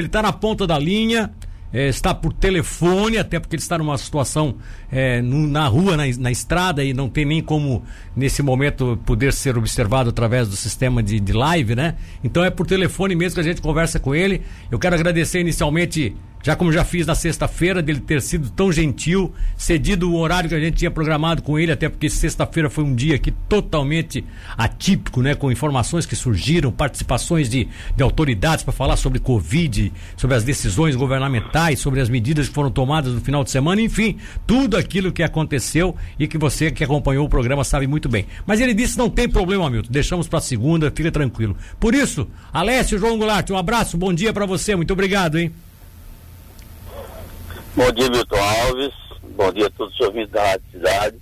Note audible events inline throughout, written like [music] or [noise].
Ele está na ponta da linha, é, está por telefone, até porque ele está numa situação é, no, na rua, na, na, estrada, e não tem nem como, nesse momento, poder ser observado através do sistema de, de live, né? Então é por telefone mesmo que a gente conversa com ele. Eu quero agradecer inicialmente já como já fiz na sexta-feira, dele ter sido tão gentil, cedido o horário que a gente tinha programado com ele, até porque sexta-feira foi um dia aqui totalmente atípico, né? Com informações que surgiram, participações de, de autoridades para falar sobre Covid, sobre as decisões governamentais, sobre as medidas que foram tomadas no final de semana, enfim, tudo aquilo que aconteceu e que você que acompanhou o programa sabe muito bem. Mas ele disse: não tem problema, Milton, deixamos para segunda, fica tranquilo. Por isso, Alessio João Goulart, um abraço, bom dia para você, muito obrigado, hein? Bom dia, Milton Alves. Bom dia a todos os ouvintes da Rádio Cidade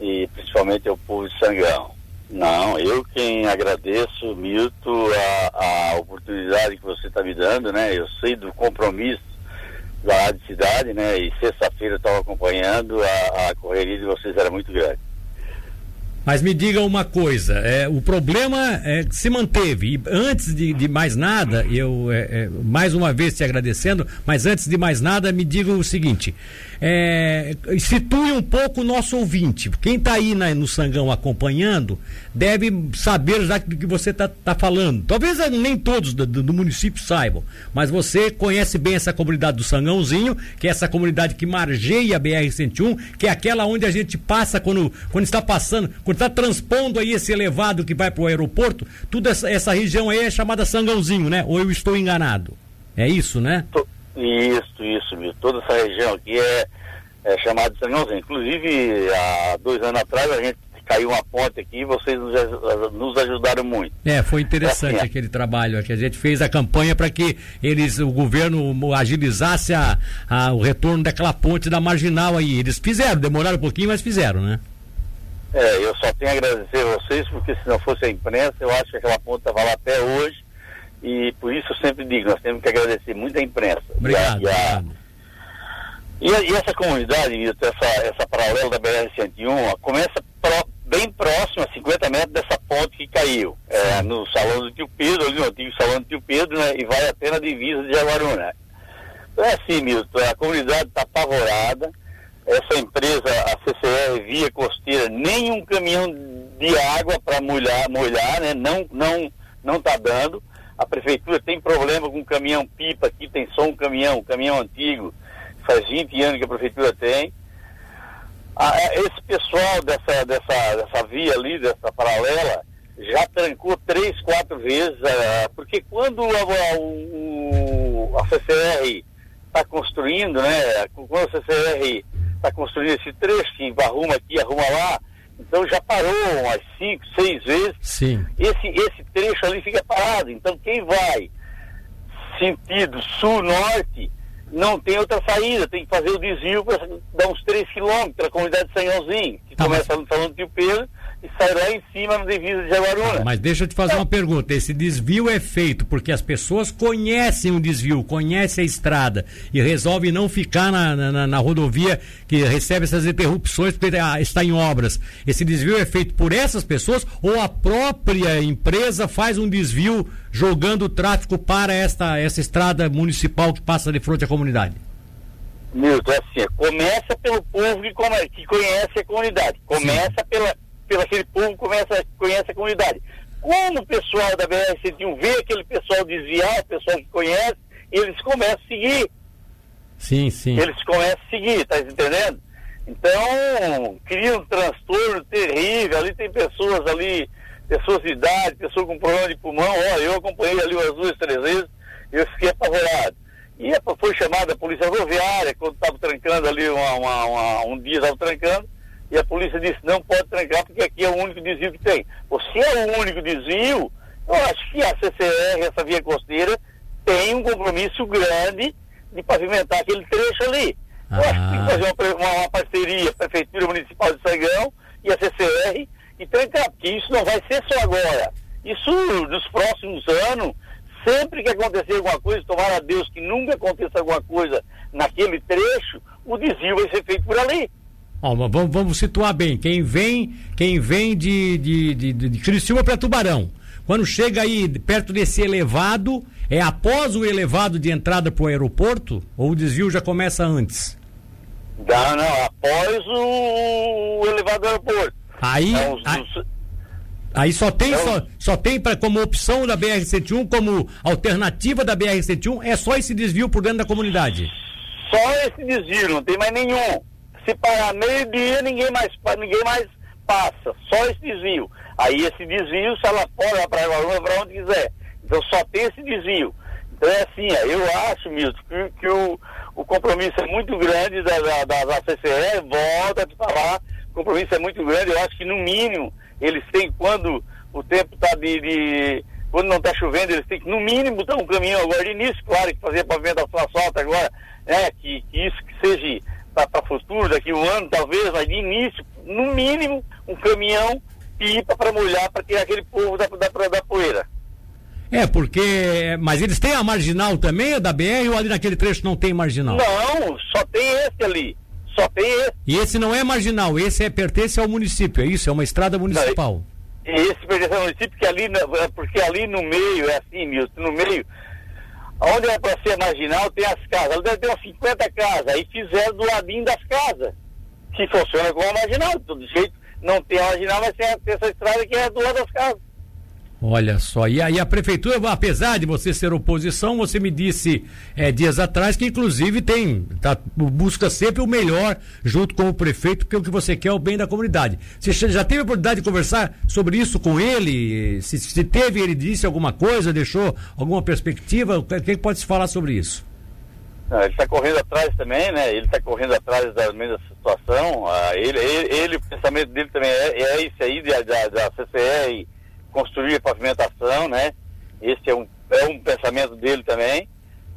e principalmente ao povo de Sangão. Não, eu quem agradeço, Milton, a, a oportunidade que você está me dando, né? Eu sei do compromisso da Rádio Cidade, né? E sexta-feira eu estava acompanhando, a, a correria de vocês era muito grande. Mas me diga uma coisa, é, o problema é, se manteve. E antes de, de mais nada, eu é, é, mais uma vez te agradecendo, mas antes de mais nada, me diga o seguinte: é, situe um pouco o nosso ouvinte. Quem está aí na, no Sangão acompanhando deve saber já do que você está tá falando. Talvez nem todos do, do, município saibam, mas você conhece bem essa comunidade do Sangãozinho, que é essa comunidade que margeia a BR-101, que é aquela onde a gente passa quando, quando está passando, quando está transpondo aí esse elevado que vai para o aeroporto. Toda essa, essa região aí é chamada Sangãozinho, né? Ou eu estou enganado? É isso, né? Isso, isso, viu? Toda essa região aqui é, é chamada de Sangãozinho. Inclusive, há dois anos atrás a gente caiu uma ponte aqui e vocês nos, ajudaram muito. É, foi interessante assim, aquele trabalho que a gente fez a campanha para que eles, o governo agilizasse a, a, o retorno daquela ponte da marginal aí. Eles fizeram, demoraram um pouquinho, mas fizeram, né? É, eu só tenho a agradecer a vocês, porque se não fosse a imprensa, eu acho que aquela ponte estava lá até hoje e por isso eu sempre digo, nós temos que agradecer muito a imprensa. Obrigado. E, a, e, a, e, essa comunidade, essa, essa paralela da BR-101, começa pro, bem próximo, a 50 metros dessa ponte que caiu, é, no Salão do Tio Pedro, ali no antigo Salão do Tio Pedro, né, e vai até na divisa de Jaguaruna. Então é assim, Milton, a comunidade está apavorada, essa empresa, a CCR Via Costeira, nenhum caminhão de água para molhar, molhar, né, não, não, não está dando, a prefeitura tem problema com caminhão pipa, aqui tem só um caminhão, um caminhão antigo, faz 20 anos que a prefeitura tem. Ah, é, esse pessoal dessa, dessa, dessa via ali, dessa paralela, já trancou três, quatro vezes, uh, porque quando a, a, a CCR está construindo, né, quando a CCR está construindo esse trecho, que arruma aqui, arruma lá, então já parou umas cinco, seis vezes. Sim. Esse, esse trecho ali fica parado. Então quem vai sentido sul-norte não tem outra saída, tem que fazer o desvio para dar uns 3 quilômetros da comunidade de Sanhãozinho, que tá, começa mas... falando de Pedro e sai lá em cima no divisa de Jaguaruna. Mas deixa eu te fazer uma pergunta. Esse desvio é feito porque as pessoas conhecem o desvio, conhecem a estrada e resolvem não ficar na, na, na rodovia que recebe essas interrupções porque ah, está em obras. Esse desvio é feito por essas pessoas ou a própria empresa faz um desvio jogando o tráfego para esta, essa estrada municipal que passa de frente à comunidade? Milton, é assim, começa pelo povo que, que conhece a comunidade. Começa Sim. pela pelo aquele povo começa, conhece a comunidade. Quando o pessoal da BR-101 vê aquele pessoal desviar, o pessoal que conhece, eles começam a seguir. Sim, sim. Eles começam a seguir, tá entendendo? Então, cria um transtorno terrível, ali tem pessoas ali, pessoas de idade, pessoas com problema de pulmão, olha, eu acompanhei ali umas duas, três vezes, eu fiquei apavorado. E foi chamada a polícia rodoviária, quando estava trancando ali, uma, uma, uma, um dia estava trancando, e a polícia disse, não pode trancar porque aqui é o único desvio que tem. Se é o único desvio, eu acho que a CCR, essa via costeira, tem um compromisso grande de pavimentar aquele trecho ali. Eu acho que tem que fazer uma, uma, parceria, Prefeitura Municipal de Sagão e a CCR e trancar, porque isso não vai ser só agora. Isso nos próximos anos, sempre que acontecer alguma coisa, tomara a Deus que nunca aconteça alguma coisa naquele trecho, o desvio vai ser feito por ali. Ó, vamos, vamos situar bem. Quem vem, quem vem de, de, de, de Criciúma para Tubarão, quando chega aí perto desse elevado, é após o elevado de entrada para o aeroporto? Ou o desvio já começa antes? Não, não, após o, o elevado do aeroporto. Aí, É, os- aí, os- aí só tem, Então- só, só tem pra, como opção da BR-101, como alternativa da BR-101, é só esse desvio por dentro da comunidade. Só esse desvio, não tem mais nenhum. Se parar meio-dia, ninguém mais, ninguém mais passa. Só esse desvio. Aí esse desvio, se ela fora para Guarulhos, para onde quiser. Então só tem esse desvio. Então é assim, ó, eu acho, Milton, que, que o, o compromisso é muito grande da, da, da, da CCE, volta te falar, o compromisso é muito grande, eu acho que no mínimo eles têm, quando o tempo está de, de- Quando não está chovendo, eles têm que, no mínimo, botar um caminhão agora de início, claro que fazer pavimentação asfalto agora, né, que, que isso que seja para futuro, daqui um ano talvez, mas de início, no mínimo, um caminhão pipa para molhar, para tirar aquele povo da, da, da poeira. É, porque. Mas eles têm a marginal também, a da BR, ou ali naquele trecho não tem marginal? Não, só tem esse ali. Só tem esse. E esse não é marginal, esse é pertence ao município, é isso? É uma estrada municipal. E esse pertence ao município, que ali, é porque ali no meio, é assim, Milton, no meio, onde é para ser marginal, tem as casas. Ali deve ter umas 50 casas. Aí fizeram do ladinho das casas. Que funciona como a marginal. De todo jeito, não tem a marginal, mas tem essa estrada que é do lado das casas. Olha só, e aí a prefeitura, apesar de você ser oposição, você me disse eh, dias atrás que inclusive tem, tá, busca sempre o melhor junto com o prefeito, porque o que você quer é o bem da comunidade. Você já- teve a oportunidade de conversar sobre isso com ele? Se, se teve, ele disse alguma coisa, deixou alguma perspectiva? O que, pode se falar sobre isso? Ah, Ele está correndo atrás também, né? Ele está correndo atrás da mesma situação. Ah, ele, ele, ele, o pensamento dele também é, é esse aí da, da, da CCE e construir a pavimentação, né? Esse é um, é um pensamento dele também.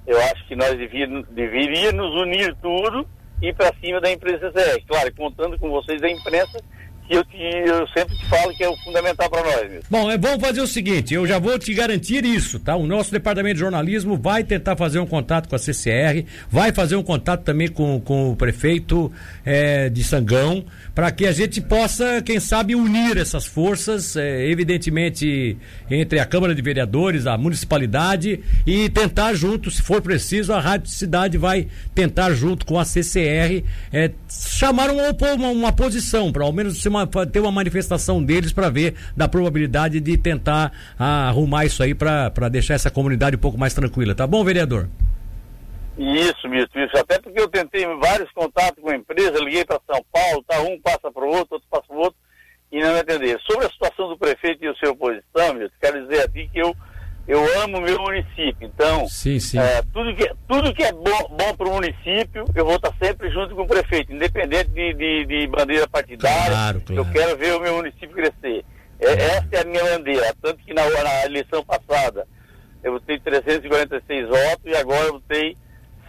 Eu acho que nós devíamos, deveríamos unir tudo e ir para cima da empresa CCE. Claro, contando com vocês da imprensa, que eu, que eu sempre falo que é o fundamental para nós. Mesmo. Bom, é bom fazer o seguinte, eu já vou te garantir isso, tá? O nosso departamento de jornalismo vai tentar fazer um contato com a CCR, vai fazer um contato também com, com o prefeito eh, de Sangão, para que a gente possa, quem sabe, unir essas forças, eh, evidentemente, entre a Câmara de Vereadores, a municipalidade, e tentar junto, se for preciso, a Rádio Cidade vai tentar junto com a CCR eh, chamar uma, uma, uma posição, para ao menos ser uma- ter uma manifestação deles para ver da probabilidade de tentar ah, arrumar isso aí para deixar essa comunidade um pouco mais tranquila. Tá bom, vereador? Isso, Milton, isso. Até porque eu tentei vários contatos com a empresa, liguei para São Paulo, tá, um passa para o outro, outro passa para o outro, e não me atenderam. Sobre a situação do prefeito e o seu oposição, quero dizer aqui que eu, eu amo o meu município. Então, Sim, sim. é, tudo, que, tudo que é bom, bom para o município, eu vou estar sempre junto com o prefeito, independente de, de, de bandeira partidária. Claro, claro. Eu quero ver o meu município crescer. É, essa é a minha bandeira. Tanto que na, na eleição passada eu votei 346 votos e agora eu votei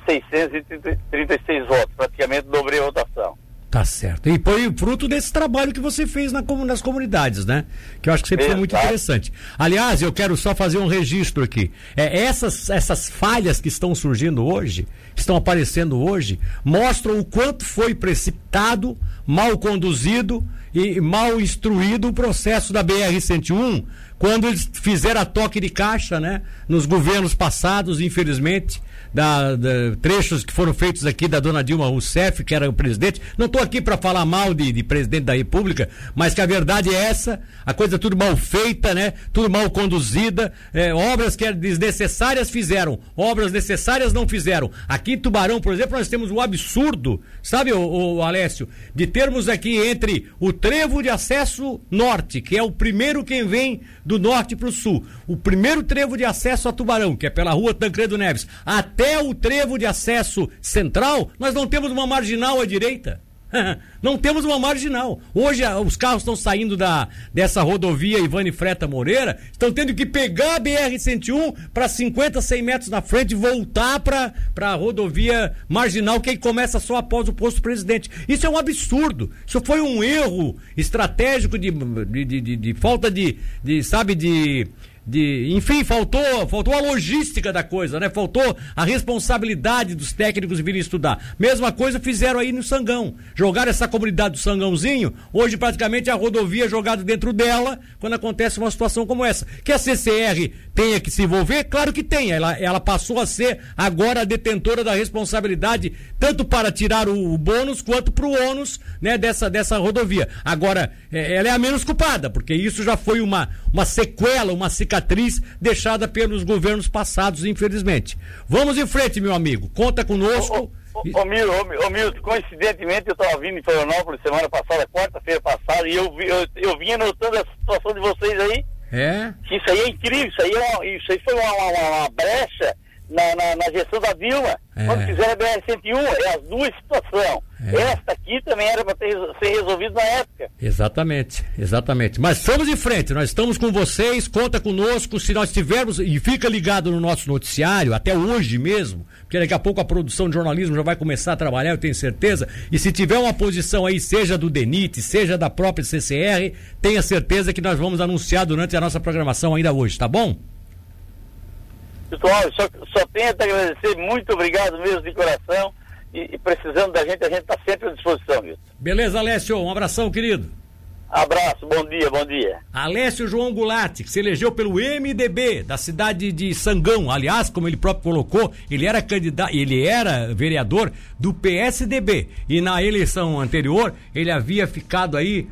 636 votos. Praticamente dobrei a votação. Tá certo. E foi fruto desse trabalho que você fez na nas comunidades, né? Que eu acho que sempre foi muito Exato. interessante. Aliás, eu quero só fazer um registro aqui. É, essas, essas falhas que estão surgindo hoje, que estão aparecendo hoje, mostram o quanto foi precipitado, mal conduzido e mal instruído o processo da BR-101, quando eles fizeram a toque de caixa, né? Nos governos passados, infelizmente, da, da- trechos que foram feitos aqui da dona Dilma Rousseff, que era o presidente. Não estou aqui para falar mal de, de presidente da República, mas que a verdade é essa, a coisa tudo mal feita, né? Tudo mal conduzida, é, obras que eram desnecessárias fizeram, obras necessárias não fizeram. Aqui em Tubarão, por exemplo, nós temos o absurdo, sabe, o, Alessio, de termos aqui entre o trevo de acesso norte, que é o primeiro quem vem do norte para o sul, o primeiro trevo de acesso a Tubarão, que é pela rua Tancredo Neves, até o trevo de acesso central, nós não temos uma marginal à direita. [laughs] Não temos uma marginal. Hoje ah, os carros estão saindo da, dessa rodovia Ivane Freta Moreira, estão tendo que pegar a BR-101 para 50, 100 metros na frente e voltar para a rodovia marginal que começa só após o posto presidente. Isso é um absurdo. Isso foi um erro estratégico de, de, de, de- de falta de, de, sabe, de de. Enfim, faltou, faltou a logística da coisa, né? Faltou a responsabilidade dos técnicos virem estudar. Mesma coisa fizeram aí no Sangão. Jogaram essa comunidade do Sangãozinho, hoje praticamente a rodovia é jogada dentro dela, quando acontece uma situação como essa. Que a CCR tenha que se envolver? Claro que tem. Ela, ela passou a ser agora a detentora da responsabilidade, tanto para tirar o, o bônus quanto para o ônus né, dessa, dessa rodovia. Agora, é, ela é a menos culpada, porque isso já foi uma, uma sequela, uma cicatriz deixada pelos governos passados, infelizmente. Vamos em frente, meu amigo. Conta conosco. Ô, ô, ô, Milton, coincidentemente eu estava vindo em Florianópolis semana passada, quarta-feira passada, e eu, eu, eu vinha notando a situação de vocês aí. É? Isso aí é incrível, isso aí, é uma, isso aí foi uma, uma, uma brecha na, na, na, gestão da Dilma. É. Quando fizeram a BR-101, é as duas situações. É. Esta aqui também era para ser resolvido na época. Exatamente, exatamente. Mas estamos em frente, nós estamos com vocês, conta conosco, se nós tivermos, e fica ligado no nosso noticiário, até hoje mesmo, porque daqui a pouco a produção de jornalismo já vai começar a trabalhar, eu tenho certeza, e se tiver uma posição aí, seja do DENIT, seja da própria CCR, tenha certeza que nós vamos anunciar durante a nossa programação ainda hoje, tá bom? Pessoal, só, só tenho a te agradecer, muito obrigado mesmo de coração e, e precisando da gente, a gente está sempre à disposição, Milton. Beleza, Alessio, um abração, querido. Abraço, bom dia, bom dia. Alessio João Goulart, que se elegeu pelo MDB da cidade de Sangão. Aliás, como ele próprio colocou, ele era candidato, ele era vereador do PSDB. E na eleição anterior, ele havia ficado aí,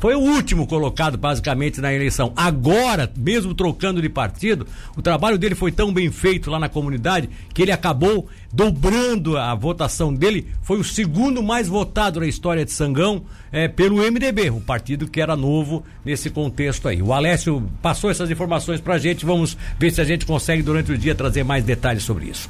foi o último colocado basicamente na eleição. Agora, mesmo trocando de partido, o trabalho dele foi tão bem feito lá na comunidade que ele acabou dobrando a votação dele. Foi o segundo mais votado na história de Sangão é, pelo MDB, o partido que era novo nesse contexto aí. O Alessio passou essas informações pra gente, vamos ver se a gente consegue durante o dia trazer mais detalhes sobre isso.